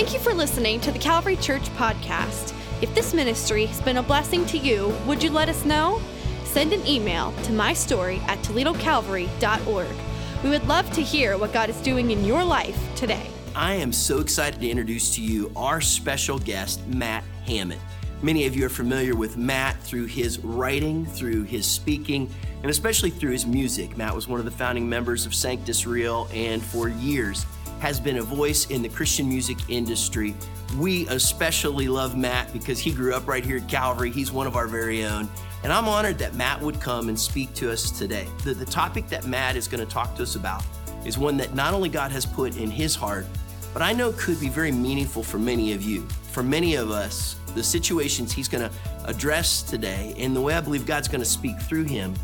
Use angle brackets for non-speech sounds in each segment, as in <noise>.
Thank you for listening to the Calvary Church podcast. If this ministry has been a blessing to you, would you let us know? Send an email to mystory at toledocalvary.org. We would love to hear what God is doing in your life today. I am so excited to introduce to you our special guest, Matt Hammitt. Many of you are familiar with Matt through his writing, through his speaking, and especially through his music. Matt was one of the founding members of Sanctus Real and for years has been a voice in the Christian music industry. We especially love Matt because he grew up right here at Calvary. He's one of our very own. And I'm honored that Matt would come and speak to us today. The, the topic that Matt is going to talk to us about is one that not only God has put in his heart, but I know could be very meaningful for many of you. For many of us, the situations he's going to address today and the way I believe God's going to speak through him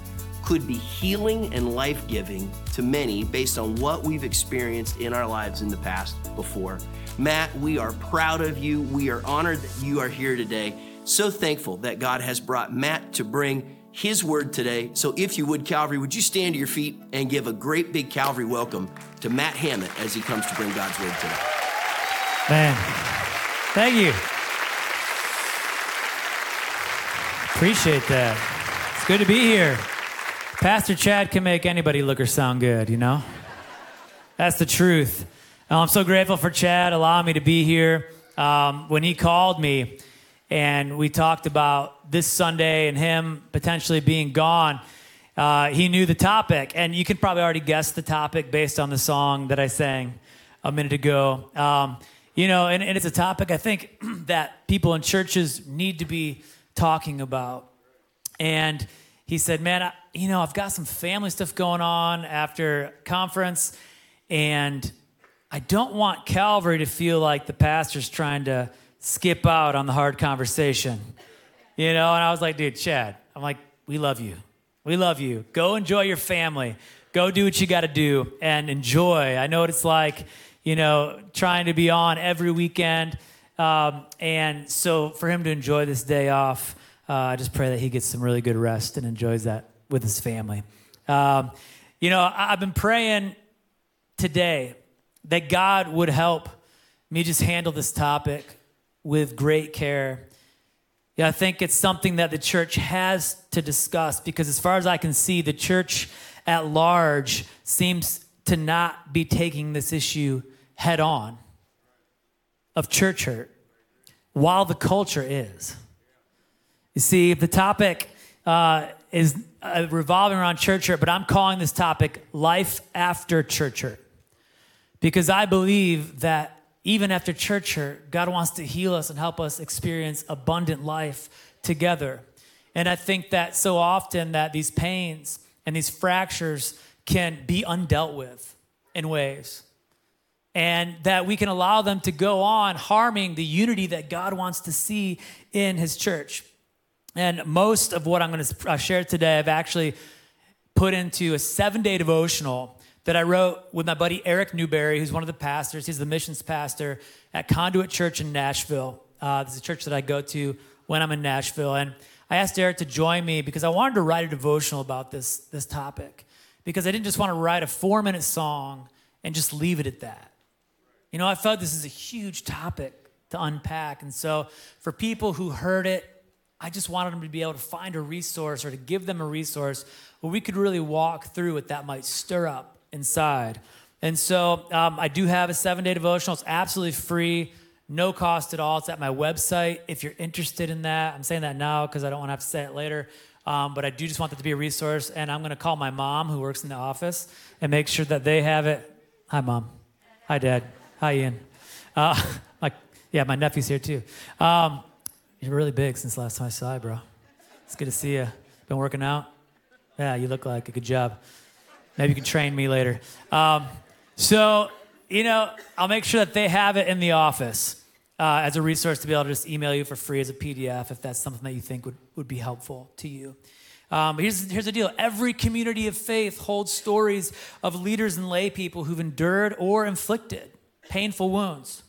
could be healing and life giving to many based on what we've experienced in our lives in the past before. Matt, we are proud of you. We are honored that you are here today. So thankful that God has brought Matt to bring his word today. So if you would, Calvary, would you stand to your feet and give a great big Calvary welcome to Matt Hammitt as he comes to bring God's word today? Man, thank you. Appreciate that. It's good to be here. Pastor Chad can make anybody look or sound good, you know? That's the truth. I'm so grateful for Chad allowing me to be here. Um, when he called me and we talked about this Sunday and him potentially being gone, uh, he knew the topic. And you can probably already guess the topic based on the song that I sang a minute ago. Um, you know, and, and it's a topic I think <clears throat> that people in churches need to be talking about. And he said, Man, I, you know, I've got some family stuff going on after conference, and I don't want Calvary to feel like the pastor's trying to skip out on the hard conversation. You know, and I was like, dude, Chad, I'm like, we love you. We love you. Go enjoy your family. Go do what you got to do and enjoy. I know what it's like, you know, trying to be on every weekend. Um, and so for him to enjoy this day off, uh, I just pray that he gets some really good rest and enjoys that with his family. Um, you know, I, I've been praying today that God would help me just handle this topic with great care. Yeah, I think it's something that the church has to discuss because, as far as I can see, the church at large seems to not be taking this issue head on of church hurt, while the culture is. You see, the topic uh, is uh, revolving around church hurt, but I'm calling this topic life after church hurt. Because I believe that even after church hurt, God wants to heal us and help us experience abundant life together. And I think that so often that these pains and these fractures can be undealt with in ways. And that we can allow them to go on harming the unity that God wants to see in his church. And most of what I'm going to uh, share today, I've actually put into a seven day devotional that I wrote with my buddy Eric Newberry, who's one of the pastors. He's the missions pastor at Conduit Church in Nashville. Uh, this is a church that I go to when I'm in Nashville. And I asked Eric to join me because I wanted to write a devotional about this, this topic. Because I didn't just want to write a four minute song and just leave it at that. You know, I felt this is a huge topic to unpack. And so for people who heard it, I just wanted them to be able to find a resource or to give them a resource where we could really walk through what that might stir up inside. And so um, I do have a seven day devotional. It's absolutely free, no cost at all. It's at my website if you're interested in that. I'm saying that now because I don't want to have to say it later. Um, but I do just want that to be a resource. And I'm going to call my mom, who works in the office, and make sure that they have it. Hi, mom. Hi, dad. Hi, Ian. Uh, <laughs> like, yeah, my nephew's here too. Um, you're really big since last time I saw you, bro. It's good to see you. Been working out? Yeah, you look like a good job. Maybe you can train me later. Um, so, you know, I'll make sure that they have it in the office uh, as a resource to be able to just email you for free as a PDF if that's something that you think would, would be helpful to you. Um, here's, here's the deal every community of faith holds stories of leaders and lay people who've endured or inflicted painful wounds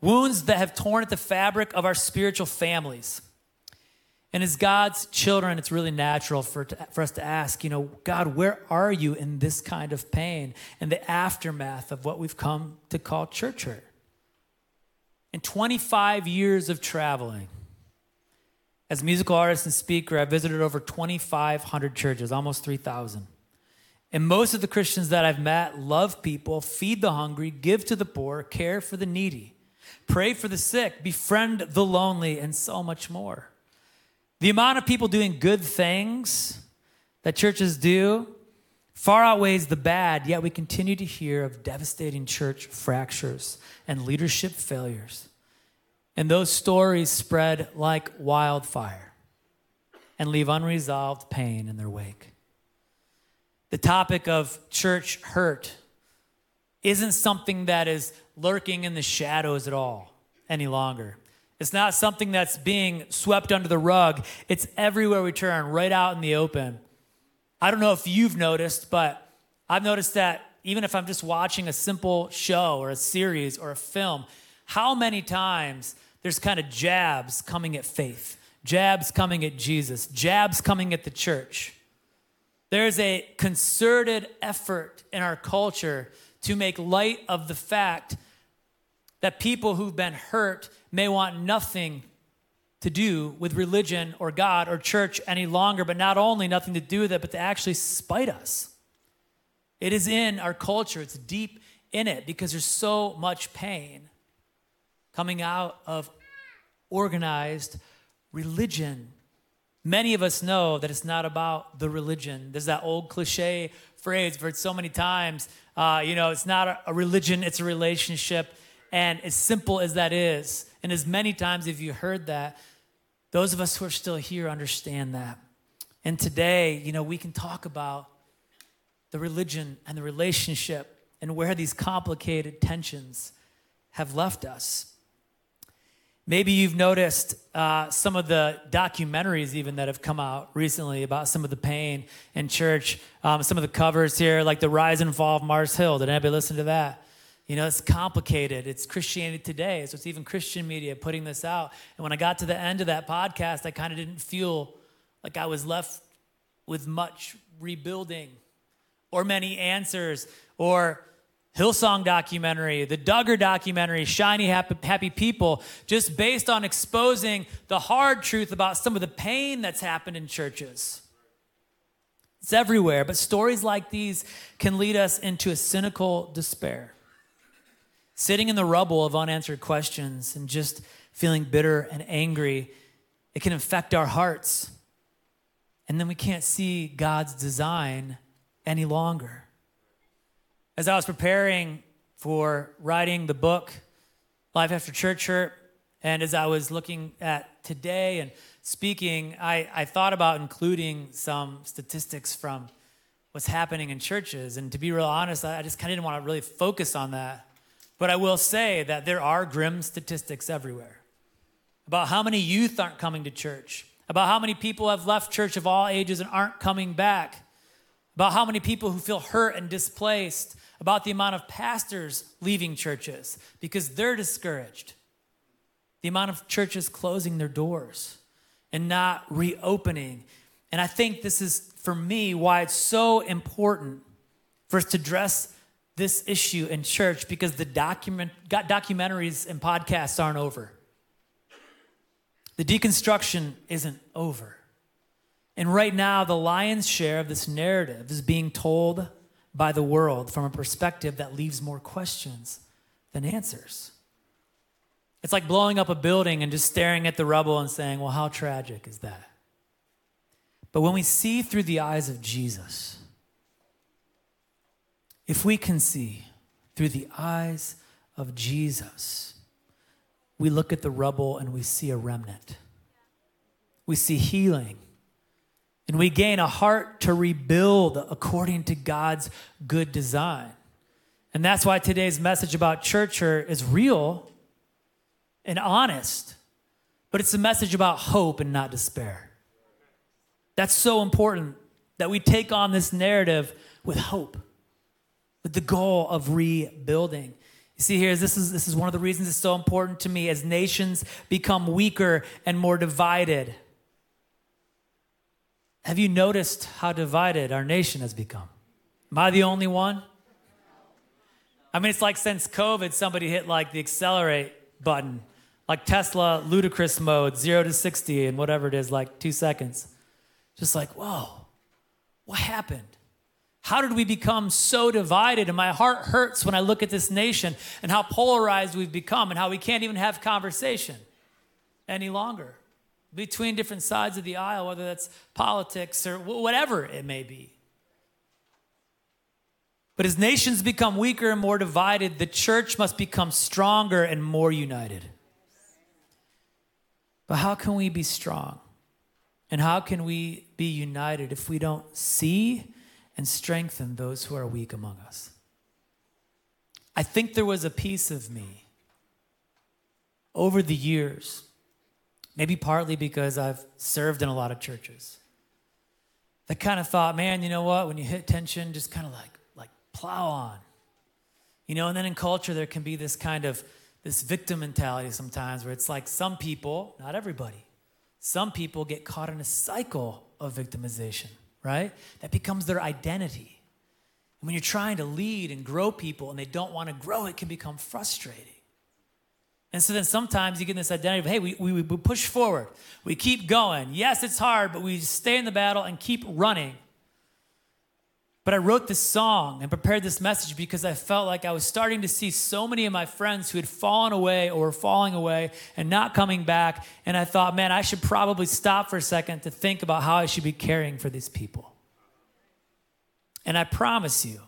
wounds that have torn at the fabric of our spiritual families. And as God's children, it's really natural for, for us to ask, you know, God, where are you in this kind of pain and the aftermath of what we've come to call church hurt? In 25 years of traveling, as a musical artist and speaker, I visited over 2,500 churches, almost 3,000. And most of the Christians that I've met love people, feed the hungry, give to the poor, care for the needy, pray for the sick, befriend the lonely, and so much more. The amount of people doing good things that churches do far outweighs the bad, yet we continue to hear of devastating church fractures and leadership failures. And those stories spread like wildfire and leave unresolved pain in their wake. The topic of church hurt isn't something that is lurking in the shadows at all any longer. It's not something that's being swept under the rug. It's everywhere we turn, right out in the open. I don't know if you've noticed, but I've noticed that even if I'm just watching a simple show or a series or a film, how many times there's kind of jabs coming at faith, jabs coming at Jesus, jabs coming at the church. There's a concerted effort in our culture to make light of the fact that people who've been hurt may want nothing to do with religion or God or church any longer, but not only nothing to do with it, but to actually spite us. It is in our culture, it's deep in it because there's so much pain coming out of organized religion. Many of us know that it's not about the religion. There's that old cliche phrase I've heard so many times. Uh, you know, it's not a, a religion, it's a relationship. And as simple as that is, and as many times have you heard that, those of us who are still here understand that. And today, you know, we can talk about the religion and the relationship and where these complicated tensions have left us. Maybe you've noticed uh, some of the documentaries, even that have come out recently about some of the pain in church. Um, some of the covers here, like the rise and fall of Mars Hill. Did anybody listen to that? You know, it's complicated. It's Christianity Today. So it's even Christian media putting this out. And when I got to the end of that podcast, I kind of didn't feel like I was left with much rebuilding or many answers or Hillsong documentary, the Duggar documentary, Shiny Happy, Happy People, just based on exposing the hard truth about some of the pain that's happened in churches. It's everywhere, but stories like these can lead us into a cynical despair. Sitting in the rubble of unanswered questions and just feeling bitter and angry, it can infect our hearts. And then we can't see God's design any longer. As I was preparing for writing the book, Life After Church Hurt, and as I was looking at today and speaking, I, I thought about including some statistics from what's happening in churches. And to be real honest, I just kind of didn't want to really focus on that. But I will say that there are grim statistics everywhere about how many youth aren't coming to church, about how many people have left church of all ages and aren't coming back, about how many people who feel hurt and displaced, about the amount of pastors leaving churches because they're discouraged, the amount of churches closing their doors and not reopening. And I think this is, for me, why it's so important for us to address this issue in church because the document, documentaries and podcasts aren't over. The deconstruction isn't over. And right now, the lion's share of this narrative is being told by the world from a perspective that leaves more questions than answers. It's like blowing up a building and just staring at the rubble and saying, well, how tragic is that? But when we see through the eyes of Jesus, if we can see through the eyes of Jesus, we look at the rubble and we see a remnant. We see healing and we gain a heart to rebuild according to God's good design. And that's why today's message about church is real and honest, but it's a message about hope and not despair. That's so important that we take on this narrative with hope, with the goal of rebuilding. You see here, this is, this is one of the reasons it's so important to me as nations become weaker and more divided. Have you noticed how divided our nation has become? Am I the only one? I mean, it's like since COVID, somebody hit like the accelerate button, like Tesla ludicrous mode, zero to 60 and whatever it is, like two seconds. Just like, whoa, what happened? How did we become so divided? And my heart hurts when I look at this nation and how polarized we've become and how we can't even have conversation any longer between different sides of the aisle, whether that's politics or whatever it may be. But as nations become weaker and more divided, the church must become stronger and more united. But how can we be strong? And how can we be united if we don't see and strengthen those who are weak among us? I think there was a piece of me over the years Maybe partly because I've served in a lot of churches. That kind of thought, man, you know what? When you hit tension, just kind of like like plow on. You know, and then in culture there can be this kind of this victim mentality sometimes where it's like some people, not everybody, some people get caught in a cycle of victimization, right? That becomes their identity. And when you're trying to lead and grow people and they don't want to grow, it can become frustrating. And so then sometimes you get this identity of, hey, we, we, we push forward. We keep going. Yes, it's hard, but we stay in the battle and keep running. But I wrote this song and prepared this message because I felt like I was starting to see so many of my friends who had fallen away or were falling away and not coming back. And I thought, man, I should probably stop for a second to think about how I should be caring for these people. And I promise you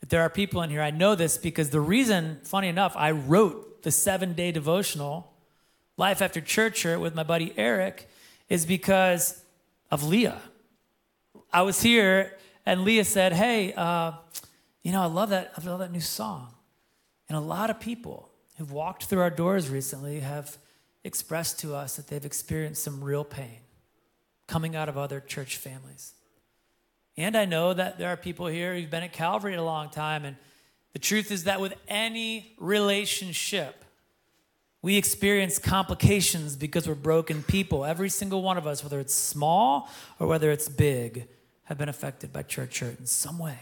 that there are people in here, I know this because the reason, funny enough, I wrote the seven day devotional, Life After Church with my buddy Eric, is because of Leah. I was here and Leah said, Hey, uh, you know, I love that, I love that new song. And a lot of people who've walked through our doors recently have expressed to us that they've experienced some real pain coming out of other church families. And I know that there are people here who've been at Calvary a long time and the truth is that with any relationship, we experience complications because we're broken people. Every single one of us, whether it's small or whether it's big, have been affected by church hurt in some way.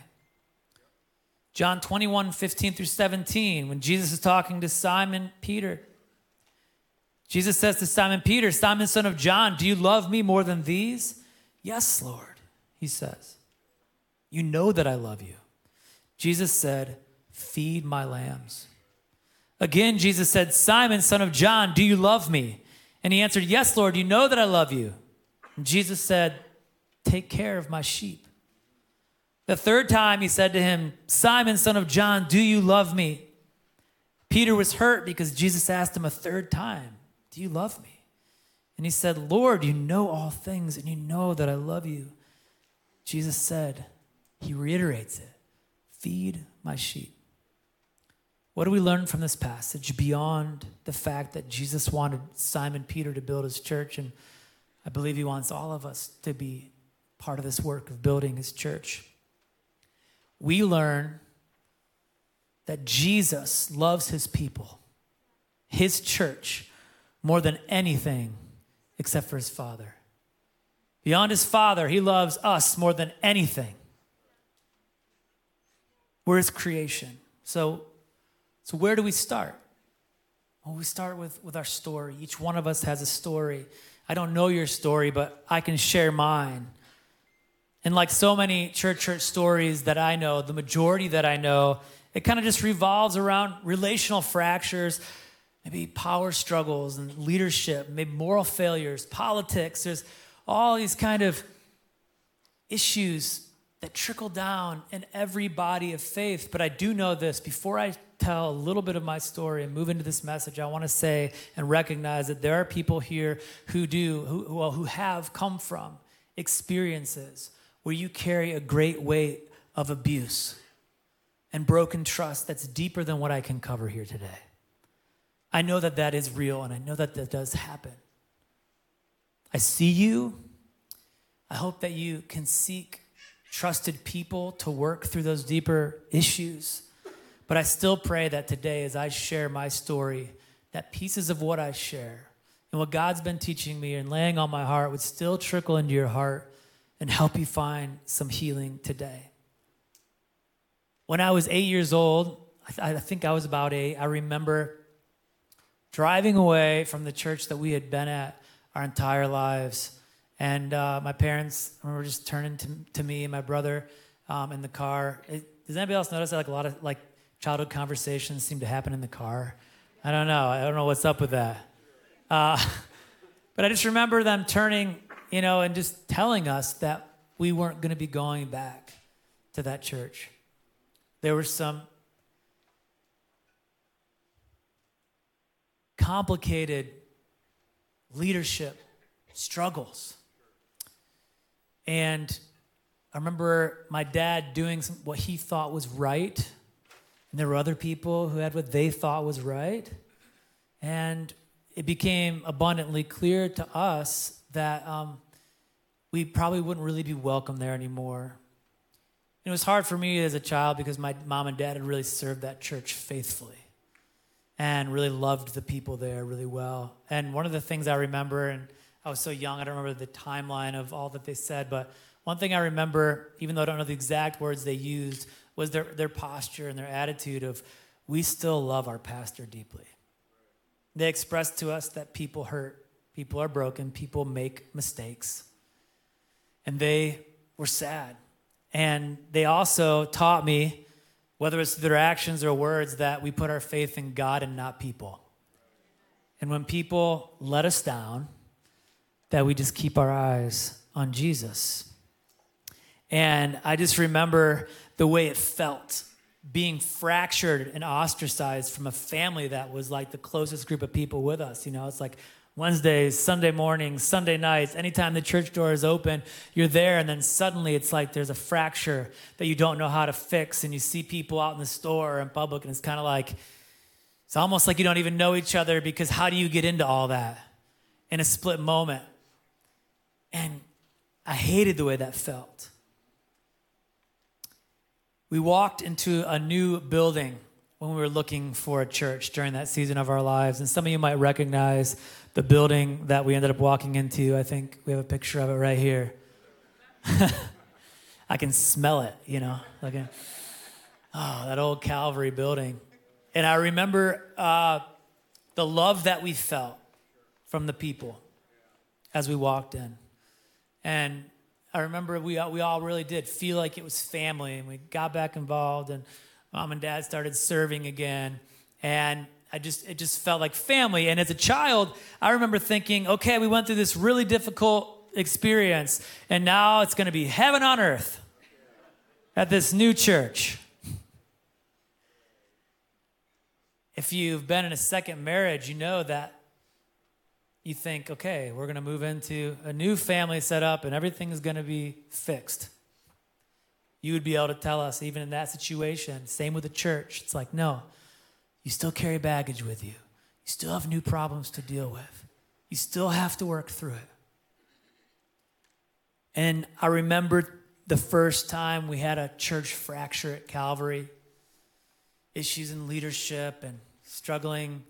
John 21, 15 through 17, when Jesus is talking to Simon Peter, Jesus says to Simon Peter, Simon, son of John, do you love me more than these? Yes, Lord, he says. You know that I love you. Jesus said, Feed my lambs. Again, Jesus said, Simon, son of John, do you love me? And he answered, Yes, Lord, you know that I love you. And Jesus said, Take care of my sheep. The third time he said to him, Simon, son of John, do you love me? Peter was hurt because Jesus asked him a third time, Do you love me? And he said, Lord, you know all things and you know that I love you. Jesus said, He reiterates it, Feed my sheep. What do we learn from this passage beyond the fact that Jesus wanted Simon Peter to build his church? And I believe he wants all of us to be part of this work of building his church. We learn that Jesus loves his people, his church, more than anything except for his Father. Beyond his Father, he loves us more than anything. We're his creation. So so, where do we start? Well, we start with, with our story. Each one of us has a story. I don't know your story, but I can share mine. And like so many church church stories that I know, the majority that I know, it kind of just revolves around relational fractures, maybe power struggles and leadership, maybe moral failures, politics. There's all these kind of issues that trickle down in every body of faith. But I do know this before I tell a little bit of my story and move into this message, I want to say and recognize that there are people here who do, who, well, who have come from experiences where you carry a great weight of abuse and broken trust that's deeper than what I can cover here today. I know that that is real and I know that that does happen. I see you. I hope that you can seek trusted people to work through those deeper issues. But I still pray that today, as I share my story, that pieces of what I share and what God's been teaching me and laying on my heart would still trickle into your heart and help you find some healing today. When I was eight years old, I, think I was about eight, I remember driving away from the church that we had been at our entire lives. And uh, my parents were just turning to, to me and my brother um, in the car. It, does anybody else notice that like a lot of like childhood conversations seem to happen in the car? I don't know. I don't know what's up with that. Uh, <laughs> but I just remember them turning, you know, and just telling us that we weren't going to be going back to that church. There were some complicated leadership struggles. And I remember my dad doing some, what he thought was right, and there were other people who had what they thought was right. And it became abundantly clear to us that um, we probably wouldn't really be welcome there anymore. it was hard for me as a child because my mom and dad had really served that church faithfully and really loved the people there really well. And one of the things I remember, and I was so young, I don't remember the timeline of all that they said, but one thing I remember, even though I don't know the exact words they used, was their, their posture and their attitude of, we still love our pastor deeply. They expressed to us that people hurt, people are broken, people make mistakes. And they were sad. And they also taught me whether it's their actions or words, that we put our faith in God and not people. And when people let us down, that we just keep our eyes on Jesus. And I just remember the way it felt being fractured and ostracized from a family that was like the closest group of people with us. You know, it's like Wednesdays, Sunday mornings, Sunday nights, anytime the church door is open, you're there, and then suddenly it's like there's a fracture that you don't know how to fix, and you see people out in the store or in public, and it's kind of like, it's almost like you don't even know each other because how do you get into all that in a split moment? And I hated the way that felt. We walked into a new building when we were looking for a church during that season of our lives, and some of you might recognize the building that we ended up walking into. I think we have a picture of it right here. <laughs> I can smell it, you know. Like, a, oh, that old Calvary building. And I remember uh, the love that we felt from the people as we walked in. And I remember we, we all really did feel like it was family, and we got back involved, and mom and dad started serving again. And I just it just felt like family. And as a child, I remember thinking, okay, we went through this really difficult experience, and now it's going to be heaven on earth at this new church. If you've been in a second marriage, you know that you think, okay, we're going to move into a new family setup and everything is going to be fixed. You would be able to tell us, even in that situation, same with the church. It's like, no, you still carry baggage with you. You still have new problems to deal with. You still have to work through it. And I remember the first time we had a church fracture at Calvary, issues in leadership and struggling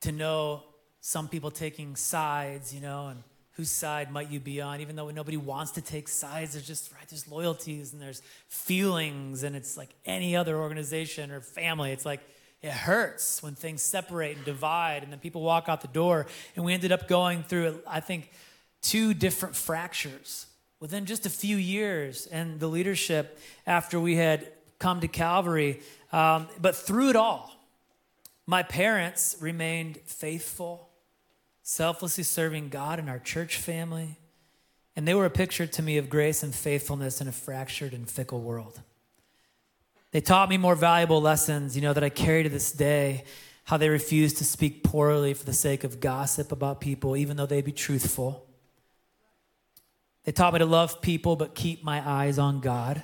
to know some people taking sides, you know, and whose side might you be on even though nobody wants to take sides there's just right there's loyalties and there's feelings and it's like any other organization or family it's like it hurts when things separate and divide, and then people walk out the door. And we ended up going through, I think, two different fractures within just a few years. And the leadership, after we had come to Calvary, um, but through it all, my parents remained faithful, selflessly serving God and our church family. And they were a picture to me of grace and faithfulness in a fractured and fickle world. They taught me more valuable lessons, you know, that I carry to this day. How they refused to speak poorly for the sake of gossip about people, even though they'd be truthful. They taught me to love people, but keep my eyes on God.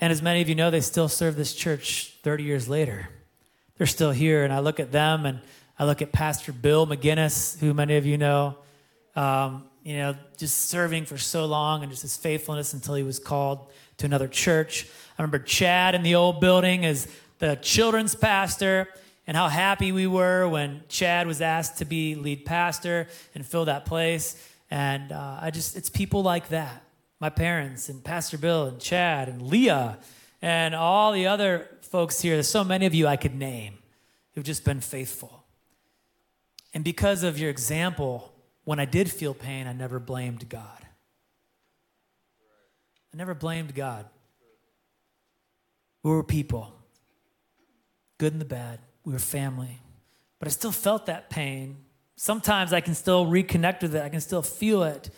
And as many of you know, they still serve this church 30 years later. They're still here, and I look at them and I look at Pastor Bill McGinnis, who many of you know, um, you know, just serving for so long and just his faithfulness until he was called to another church. I remember Chad in the old building as the children's pastor and how happy we were when Chad was asked to be lead pastor and fill that place. And uh, I just, it's people like that. My parents and Pastor Bill and Chad and Leah and all the other folks here. There's so many of you I could name who've just been faithful. And because of your example, when I did feel pain, I never blamed God. I never blamed God. We were people, good and the bad. We were family. But I still felt that pain. Sometimes I can still reconnect with it, I can still feel it.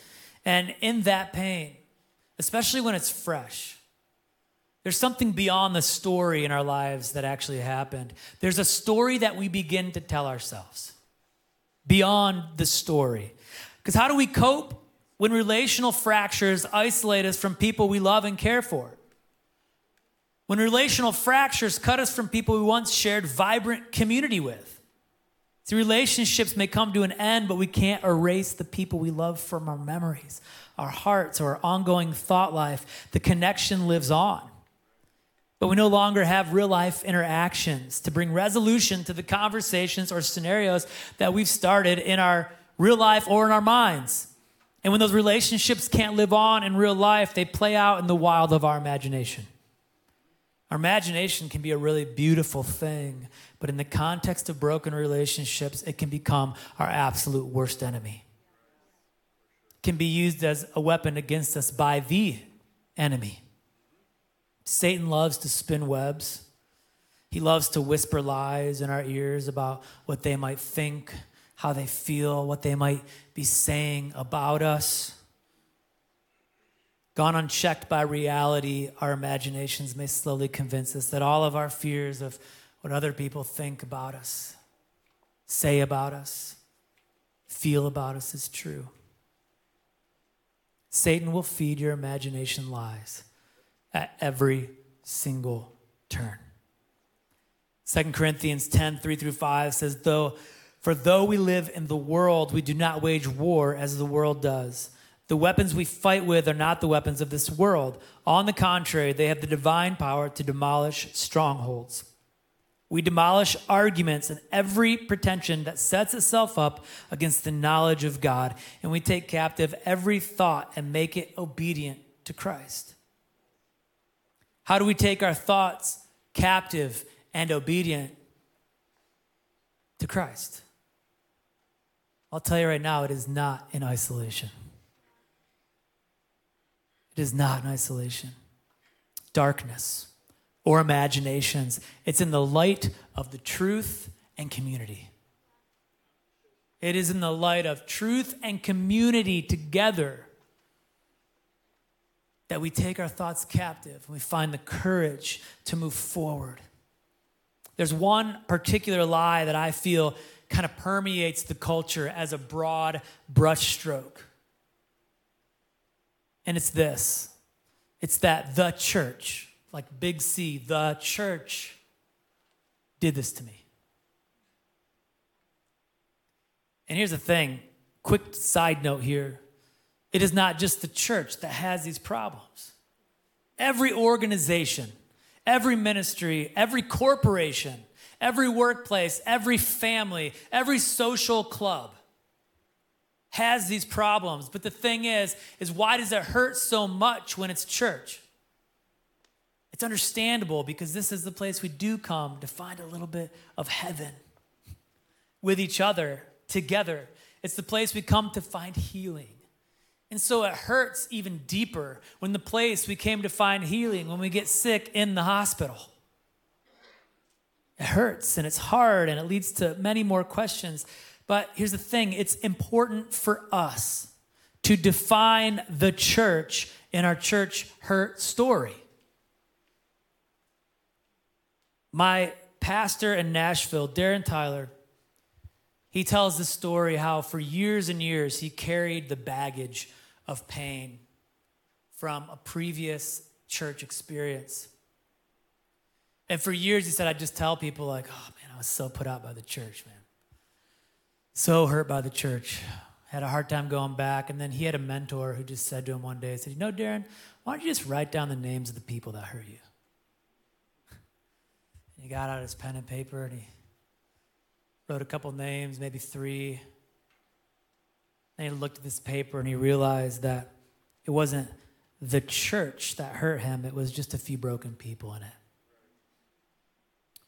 And in that pain, especially when it's fresh, there's something beyond the story in our lives that actually happened. There's a story that we begin to tell ourselves beyond the story. Because how do we cope when relational fractures isolate us from people we love and care for? When relational fractures cut us from people we once shared vibrant community with? See, relationships may come to an end, but we can't erase the people we love from our memories, our hearts, or our ongoing thought life. The connection lives on. But we no longer have real life interactions to bring resolution to the conversations or scenarios that we've started in our real life or in our minds. And when those relationships can't live on in real life, they play out in the wild of our imagination. Our imagination can be a really beautiful thing, but in the context of broken relationships, it can become our absolute worst enemy. It can be used as a weapon against us by the enemy. Satan loves to spin webs. He loves to whisper lies in our ears about what they might think, how they feel, what they might be saying about us. Gone unchecked by reality, our imaginations may slowly convince us that all of our fears of what other people think about us, say about us, feel about us is true. Satan will feed your imagination lies at every single turn. 2 Corinthians 10 3 through 5 says, Though, For though we live in the world, we do not wage war as the world does. The weapons we fight with are not the weapons of this world. On the contrary, they have the divine power to demolish strongholds. We demolish arguments and every pretension that sets itself up against the knowledge of God, and we take captive every thought and make it obedient to Christ. How do we take our thoughts captive and obedient to Christ? I'll tell you right now, it is not in isolation. It is not in isolation. Darkness or imaginations, it's in the light of the truth and community. It is in the light of truth and community together that we take our thoughts captive and we find the courage to move forward. There's one particular lie that I feel kind of permeates the culture as a broad brushstroke. And it's this it's that the church, like big C, the church did this to me. And here's the thing quick side note here it is not just the church that has these problems. Every organization, every ministry, every corporation, every workplace, every family, every social club has these problems. But the thing is, is why does it hurt so much when it's church? It's understandable because this is the place we do come to find a little bit of heaven with each other together. It's the place we come to find healing. And so it hurts even deeper when the place we came to find healing, when we get sick in the hospital. It hurts and it's hard and it leads to many more questions. But here's the thing it's important for us to define the church in our church hurt story. My pastor in Nashville, Darren Tyler, he tells the story how for years and years he carried the baggage of pain from a previous church experience. And for years, he said, I'd just tell people, like, oh man, I was so put out by the church, man. So hurt by the church. Had a hard time going back. And then he had a mentor who just said to him one day, he said, You know, Darren, why don't you just write down the names of the people that hurt you? And he got out his pen and paper and he wrote a couple names, maybe three. And he looked at this paper and he realized that it wasn't the church that hurt him, it was just a few broken people in it.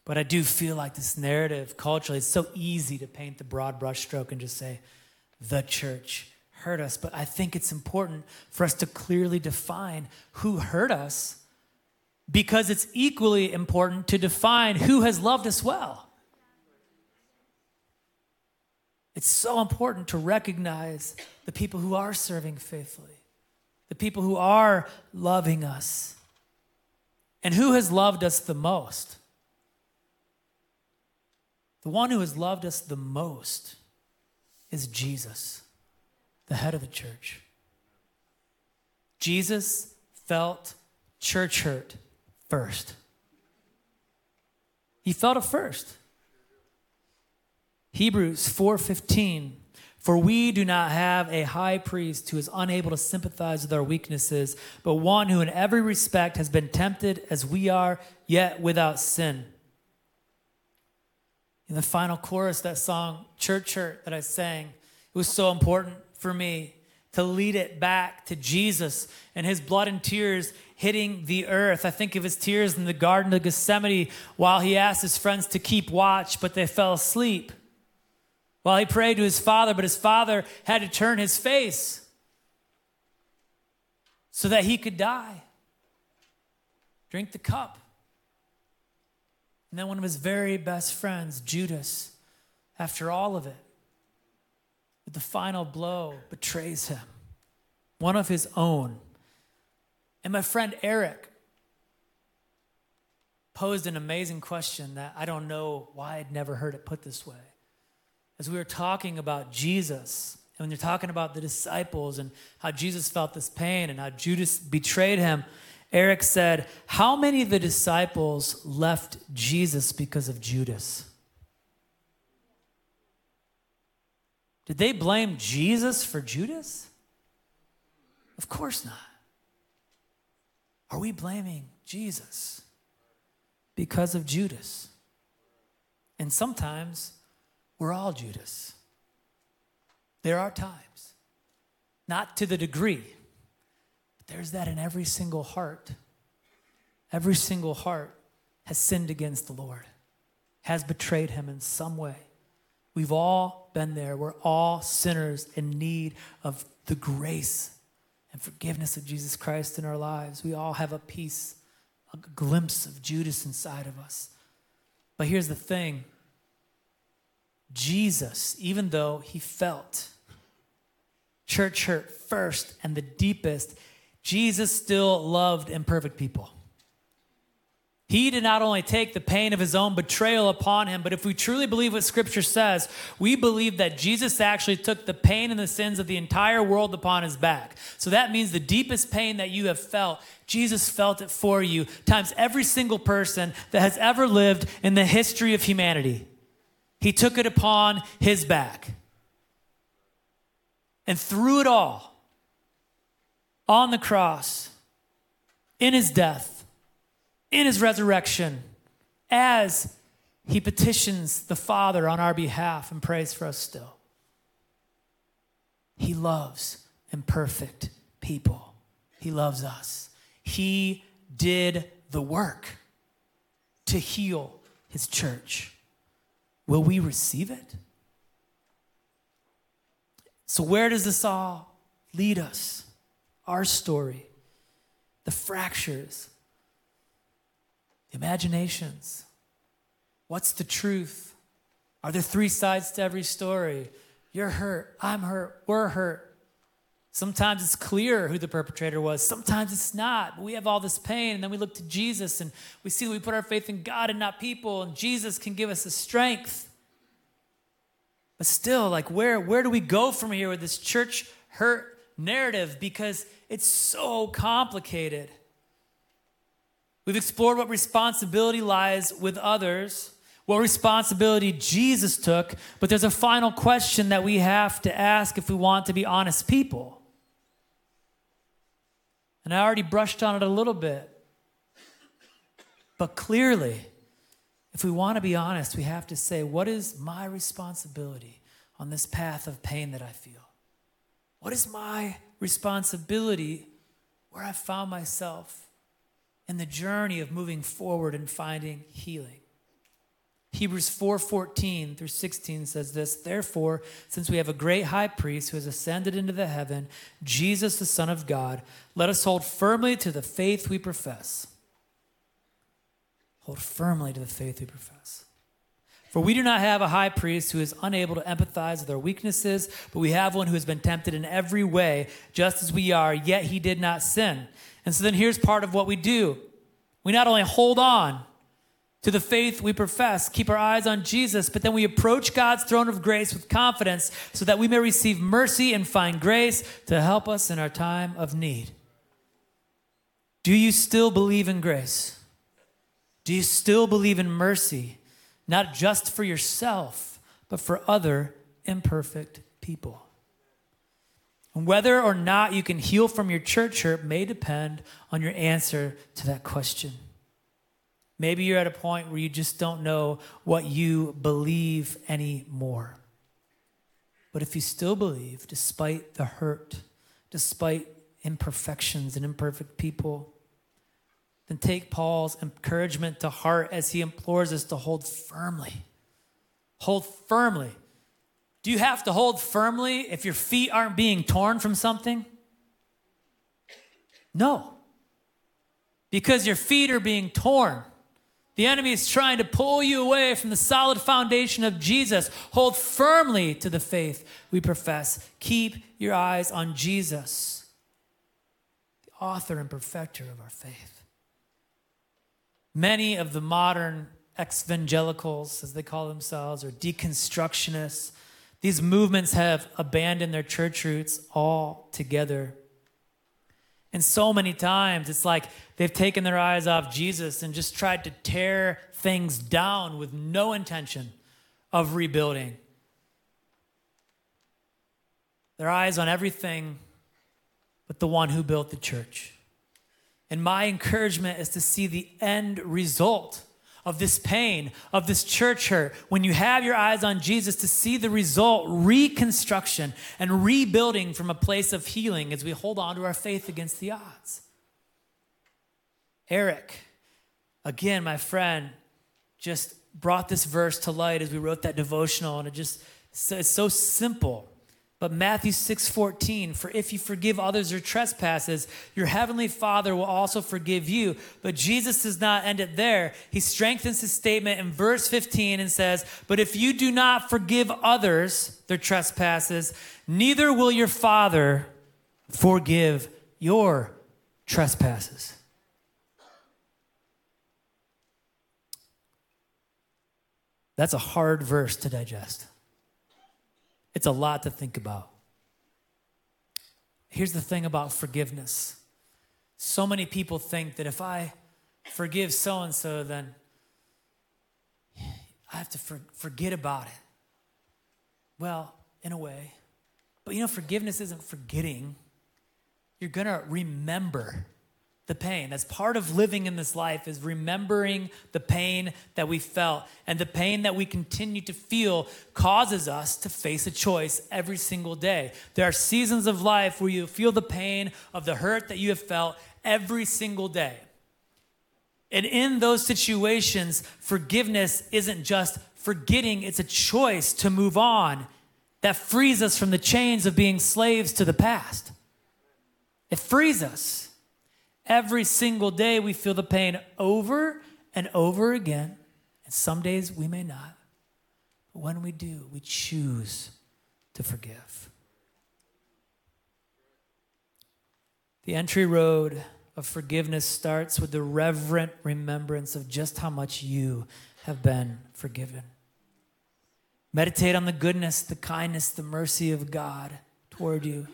But I do feel like this narrative culturally, it's so easy to paint the broad brushstroke and just say, the church hurt us. But I think it's important for us to clearly define who hurt us because it's equally important to define who has loved us well. It's so important to recognize the people who are serving faithfully, the people who are loving us, and who has loved us the most. The one who has loved us the most is Jesus, the head of the church. Jesus felt church hurt first. He felt it first. Hebrews 4:15 For we do not have a high priest who is unable to sympathize with our weaknesses, but one who in every respect has been tempted as we are, yet without sin. In the final chorus, that song, Church Hurt, that I sang, it was so important for me to lead it back to Jesus and his blood and tears hitting the earth. I think of his tears in the Garden of Gethsemane while he asked his friends to keep watch, but they fell asleep. While he prayed to his father, but his father had to turn his face so that he could die. Drink the cup. And then one of his very best friends, Judas, after all of it, with the final blow, betrays him. One of his own. And my friend Eric posed an amazing question that I don't know why I'd never heard it put this way. As we were talking about Jesus, and when you're talking about the disciples and how Jesus felt this pain and how Judas betrayed him, Eric said, How many of the disciples left Jesus because of Judas? Did they blame Jesus for Judas? Of course not. Are we blaming Jesus because of Judas? And sometimes we're all Judas. There are times, not to the degree, but there's that in every single heart. Every single heart has sinned against the Lord, has betrayed him in some way. We've all been there. We're all sinners in need of the grace and forgiveness of Jesus Christ in our lives. We all have a piece, a glimpse of Judas inside of us. But here's the thing Jesus, even though he felt church hurt first and the deepest, Jesus still loved imperfect people. He did not only take the pain of his own betrayal upon him, but if we truly believe what scripture says, we believe that Jesus actually took the pain and the sins of the entire world upon his back. So that means the deepest pain that you have felt, Jesus felt it for you, times every single person that has ever lived in the history of humanity. He took it upon his back. And through it all, on the cross, in his death, in his resurrection as he petitions the Father on our behalf and prays for us still. He loves imperfect people. He loves us. He did the work to heal his church. Will we receive it? So, where does this all lead us? Our story, the fractures, the imaginations. What's the truth? Are there three sides to every story? You're hurt, I'm hurt, we're hurt. Sometimes it's clear who the perpetrator was, sometimes it's not. We have all this pain, and then we look to Jesus and we see that we put our faith in God and not people, and Jesus can give us the strength. But still, like, where, where do we go from here with this church hurt narrative? Because it's so complicated. We've explored what responsibility lies with others, what responsibility Jesus took, but there's a final question that we have to ask if we want to be honest people. And I already brushed on it a little bit. But clearly, if we want to be honest, we have to say, what is my responsibility on this path of pain that I feel? What is my responsibility where I found myself? in the journey of moving forward and finding healing. Hebrews 4:14 through 16 says this, therefore, since we have a great high priest who has ascended into the heaven, Jesus the Son of God, let us hold firmly to the faith we profess. Hold firmly to the faith we profess. For we do not have a high priest who is unable to empathize with our weaknesses, but we have one who has been tempted in every way, just as we are, yet he did not sin. And so then here's part of what we do. We not only hold on to the faith we profess, keep our eyes on Jesus, but then we approach God's throne of grace with confidence so that we may receive mercy and find grace to help us in our time of need. Do you still believe in grace? Do you still believe in mercy, not just for yourself, but for other imperfect people? And whether or not you can heal from your church hurt may depend on your answer to that question. Maybe you're at a point where you just don't know what you believe anymore. But if you still believe, despite the hurt, despite imperfections and imperfect people, then take Paul's encouragement to heart as he implores us to hold firmly. Hold firmly. Do you have to hold firmly if your feet aren't being torn from something? No. Because your feet are being torn. The enemy is trying to pull you away from the solid foundation of Jesus. Hold firmly to the faith we profess. Keep your eyes on Jesus, the author and perfecter of our faith. Many of the modern evangelicals, as they call themselves, or deconstructionists, these movements have abandoned their church roots altogether. And so many times it's like they've taken their eyes off Jesus and just tried to tear things down with no intention of rebuilding. Their eyes on everything but the one who built the church. And my encouragement is to see the end result of this pain, of this church hurt, when you have your eyes on Jesus to see the result, reconstruction and rebuilding from a place of healing as we hold on to our faith against the odds. Eric, again, my friend, just brought this verse to light as we wrote that devotional, and it just it's so simple. But Matthew 6:14, for if you forgive others their trespasses, your heavenly Father will also forgive you. But Jesus does not end it there. He strengthens his statement in verse 15 and says, "But if you do not forgive others their trespasses, neither will your Father forgive your trespasses." That's a hard verse to digest. It's a lot to think about. Here's the thing about forgiveness so many people think that if I forgive so and so, then I have to for- forget about it. Well, in a way. But you know, forgiveness isn't forgetting, you're going to remember the pain. That's part of living in this life is remembering the pain that we felt. And the pain that we continue to feel causes us to face a choice every single day. There are seasons of life where you feel the pain of the hurt that you have felt every single day. And in those situations, forgiveness isn't just forgetting, it's a choice to move on that frees us from the chains of being slaves to the past. It frees us. Every single day we feel the pain over and over again. And some days we may not. But when we do, we choose to forgive. The entry road of forgiveness starts with the reverent remembrance of just how much you have been forgiven. Meditate on the goodness, the kindness, the mercy of God toward you.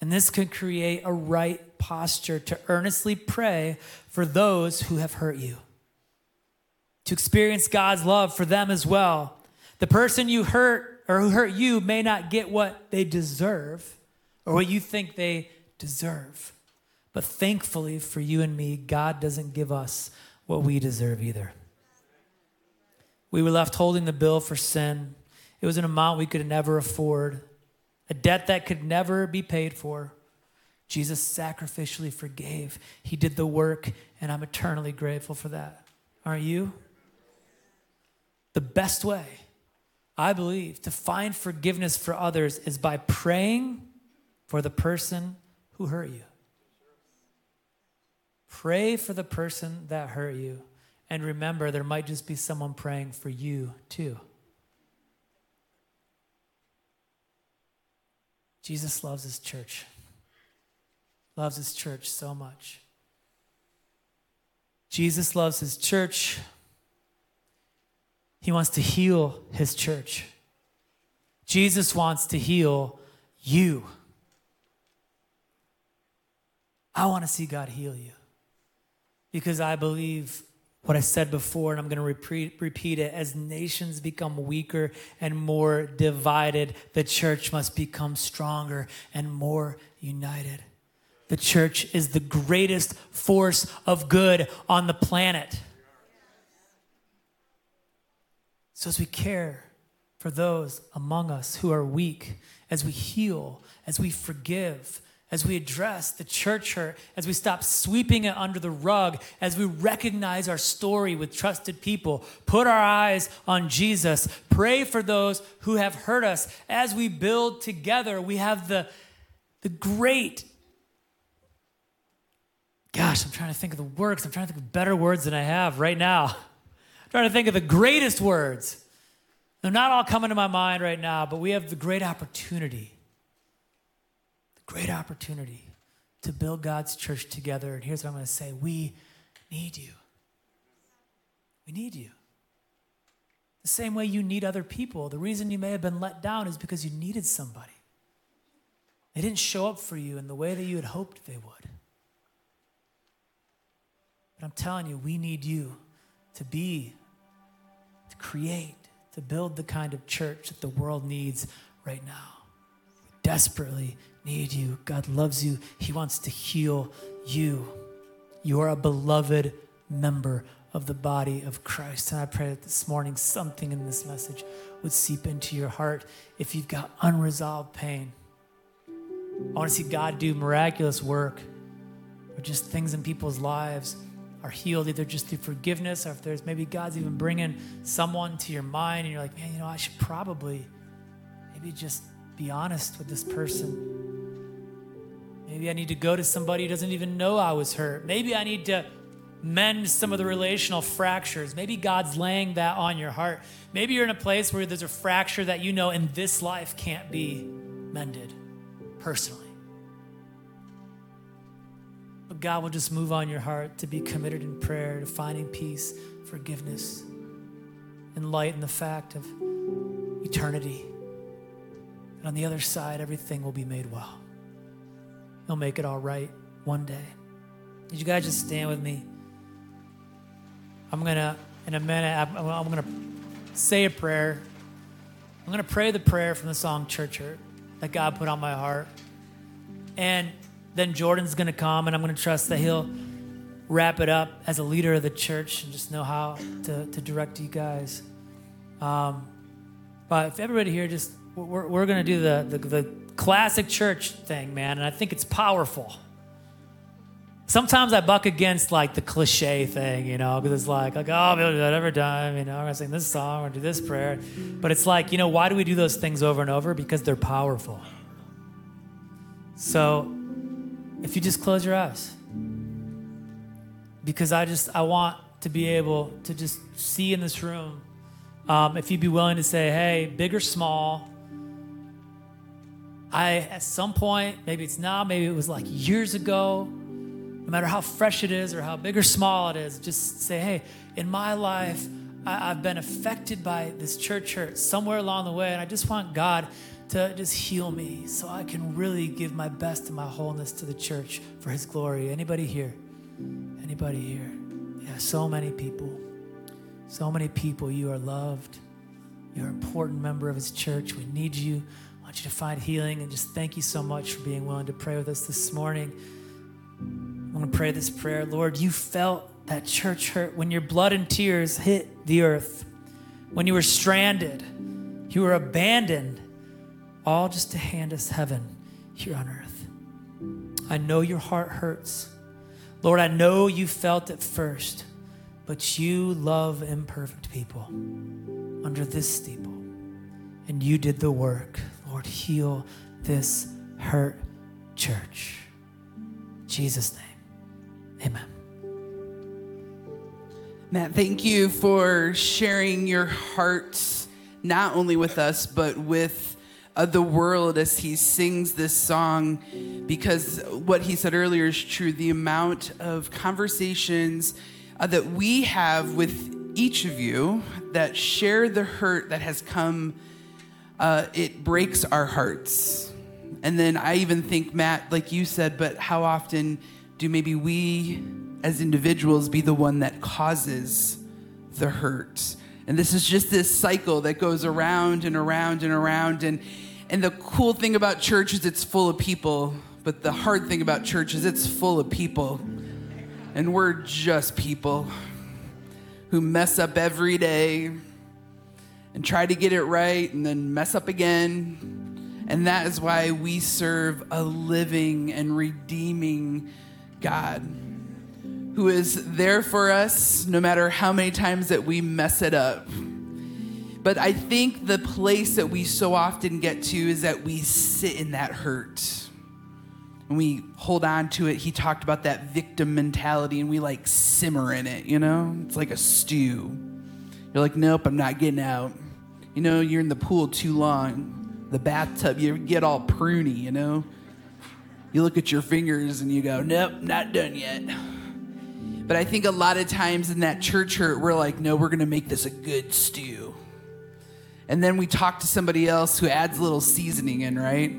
And this can create a right posture to earnestly pray for those who have hurt you, to experience God's love for them as well. The person you hurt or who hurt you may not get what they deserve or what you think they deserve. But thankfully for you and me, God doesn't give us what we deserve either. We were left holding the bill for sin. It was an amount we could never afford a debt that could never be paid for. Jesus sacrificially forgave. He did the work, and I'm eternally grateful for that. Aren't you? the best way, I believe, to find forgiveness for others is by praying for the person who hurt you. Pray for the person that hurt you. And remember, there might just be someone praying for you too. Jesus loves his church, loves his church so much. Jesus loves his church. He wants to heal his church. Jesus wants to heal you. I want to see God heal you because I believe what I said before, and I'm going to repeat, it as nations become weaker and more divided, the church must become stronger and more united. The church is the greatest force of good on the planet. So, as we care for those among us who are weak, as we heal, as we forgive, as we address the church hurt, as we stop sweeping it under the rug, as we recognize our story with trusted people, put our eyes on Jesus, pray for those who have hurt us, as we build together, we have the, the great Gosh, I'm trying to think of the words. I'm trying to think of better words than I have right now. I'm trying to think of the greatest words. They're not all coming to my mind right now, but we have the great opportunity great opportunity to build God's church together. And here's what I'm going to say we need you. We need you. The same way you need other people. The reason you may have been let down is because you needed somebody. They didn't show up for you in the way that you had hoped they would. But I'm telling you, we need you to be, to create, to build the kind of church that the world needs right now. We desperately need you. God loves you. He wants to heal you. You are a beloved member of the body of Christ. And I pray that this morning something in this message would seep into your heart if you've got unresolved pain. I want to see God do miraculous work or just things in people's lives are healed either just through forgiveness or if there's maybe God's even bringing someone to your mind and you're like, man, you know, I should probably maybe just be honest with this person. Maybe I need to go to somebody who doesn't even know I was hurt. Maybe I need to mend some of the relational fractures. Maybe God's laying that on your heart. Maybe you're in a place where there's a fracture that you know in this life can't be mended personally. But God will just move on your heart to be committed in prayer, to finding peace, forgiveness, and light in the fact of eternity. And on the other side, everything will be made well. He'll make it all right one day. Did you guys just stand with me? I'm going to, in a minute, I'm, I'm going to say a prayer. I'm going to pray the prayer from the song Church Hurt that God put on my heart. And then Jordan's going to come, and I'm going to trust that he'll wrap it up as a leader of the church and just know how to, to direct you guys. Um, but if everybody here just we're, we're going to do the, the, the classic church thing, man, and I think it's powerful. Sometimes I buck against like the cliche thing, you know, because it's like, like, oh, we'll do that every time, you know, I'm gonna sing this song or do this prayer. But it's like, you know, why do we do those things over and over? Because they're powerful. So if you just close your eyes, because I just I want to be able to just see in this room. Um, if you'd be willing to say, hey, big or small, I, at some point, maybe it's now, maybe it was like years ago, no matter how fresh it is or how big or small it is, just say, hey, in my life, I, have been affected by this church hurt somewhere along the way, and I just want God to just heal me so I can really give my best and my wholeness to the church for His glory. Anybody here? Anybody here? Yeah, so many people. So many people. You are loved. You're an important member of His church. We need you want you to find healing and just thank you so much for being willing to pray with us this morning. I want to pray this prayer. Lord, you felt that church hurt when your blood and tears hit the earth, when you were stranded, you were abandoned, all just to hand us heaven here on earth. I know your heart hurts. Lord, I know you felt it first, but you love imperfect people. under this steeple, and you did the work. Lord, heal this hurt church. In Jesus' name, amen. Matt, thank you for sharing your heart, not only with us, but with uh, the world as he sings this song. Because what he said earlier is true. The amount of conversations uh, that we have with each of you that share the hurt that has come, uh, it breaks our hearts. And then I even think, Matt, like you said, but how often do maybe we as individuals be the one that causes the hurt? And this is just this cycle that goes around and around and around. And, and the cool thing about church is it's full of people, but the hard thing about church is it's full of people. And we're just people who mess up every day and try to get it right and then mess up again. And that is why we serve a living and redeeming God who is there for us no matter how many times that we mess it up. But I think the place that we so often get to is that we sit in that hurt and we hold on to it. He talked about that victim mentality and we like simmer in it, you know? It's like a stew. You're like, nope, I'm not getting out. You know, you're in the pool too long, the bathtub, you get all pruny, you know? You look at your fingers and you go, nope, not done yet. But I think a lot of times in that church hurt, we're like, no, we're going to make this a good stew. And then we talk to somebody else who adds a little seasoning in, right?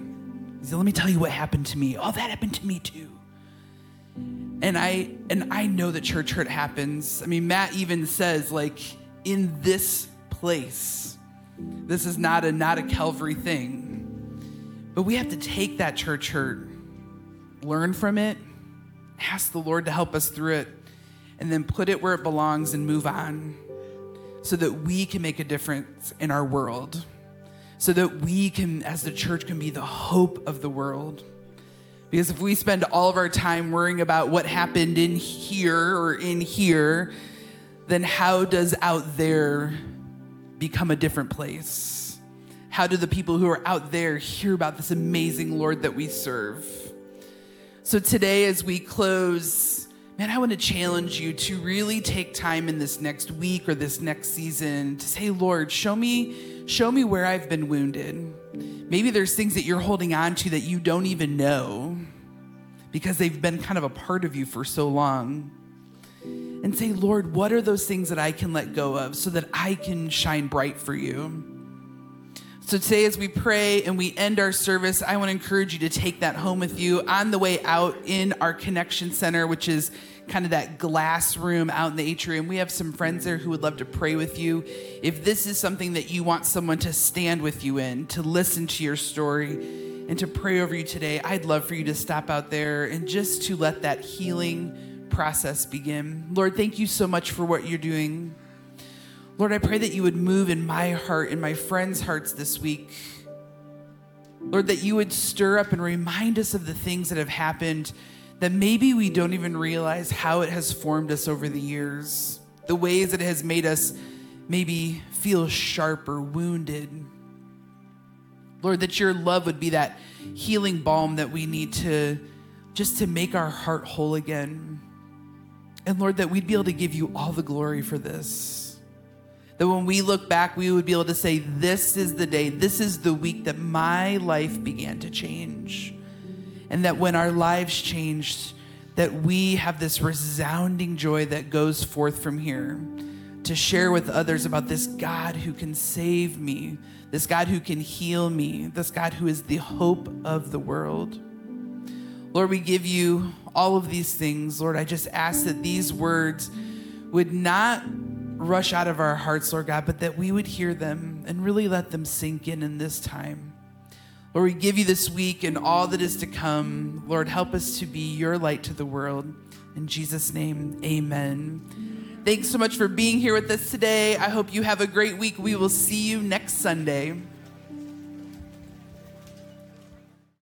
Said, Let me tell you what happened to me. Oh, that happened to me too. And I and I know that church hurt happens. I mean, Matt even says, like, in this place, this is not a not a Calvary thing. But we have to take that church hurt, learn from it, ask the Lord to help us through it and then put it where it belongs and move on so that we can make a difference in our world, so that we can, as the church, can be the hope of the world. Because if we spend all of our time worrying about what happened in here or in here, then how does out there become a different place? How do the people who are out there hear about this amazing Lord that we serve? So today, as we close, man, I want to challenge you to really take time in this next week or this next season to say, Lord, show me, show me where I've been wounded. Maybe there's things that you're holding on to that you don't even know because they've been kind of a part of you for so long. And say, Lord, what are those things that I can let go of so that I can shine bright for you? So today, as we pray and we end our service, I want to encourage you to take that home with you on the way out in our connection center, which is kind of that glass room out in the atrium. We have some friends there who would love to pray with you. If this is something that you want someone to stand with you in, to listen to your story, and to pray over you today, I'd love for you to stop out there and just to let that healing process begin. Lord, thank you so much for what you're doing. Lord, I pray that you would move in my heart and my friends' hearts this week. Lord, that you would stir up and remind us of the things that have happened that maybe we don't even realize how it has formed us over the years, the ways that it has made us maybe feel sharp or wounded. Lord, that your love would be that healing balm that we need to just to make our heart whole again. And Lord, that we'd be able to give you all the glory for this. That when we look back, we would be able to say, This is the day, this is the week that my life began to change and that when our lives changed, that we have this resounding joy that goes forth from here to share with others about this God who can save me, this God who can heal me, this God who is the hope of the world. Lord, we give you all of these things. Lord, I just ask that these words would not rush out of our hearts, Lord God, but that we would hear them and really let them sink in in this time. Lord, we give you this week and all that is to come. Lord, help us to be your light to the world. In Jesus' name, amen. Thanks so much for being here with us today. I hope you have a great week. We will see you next Sunday.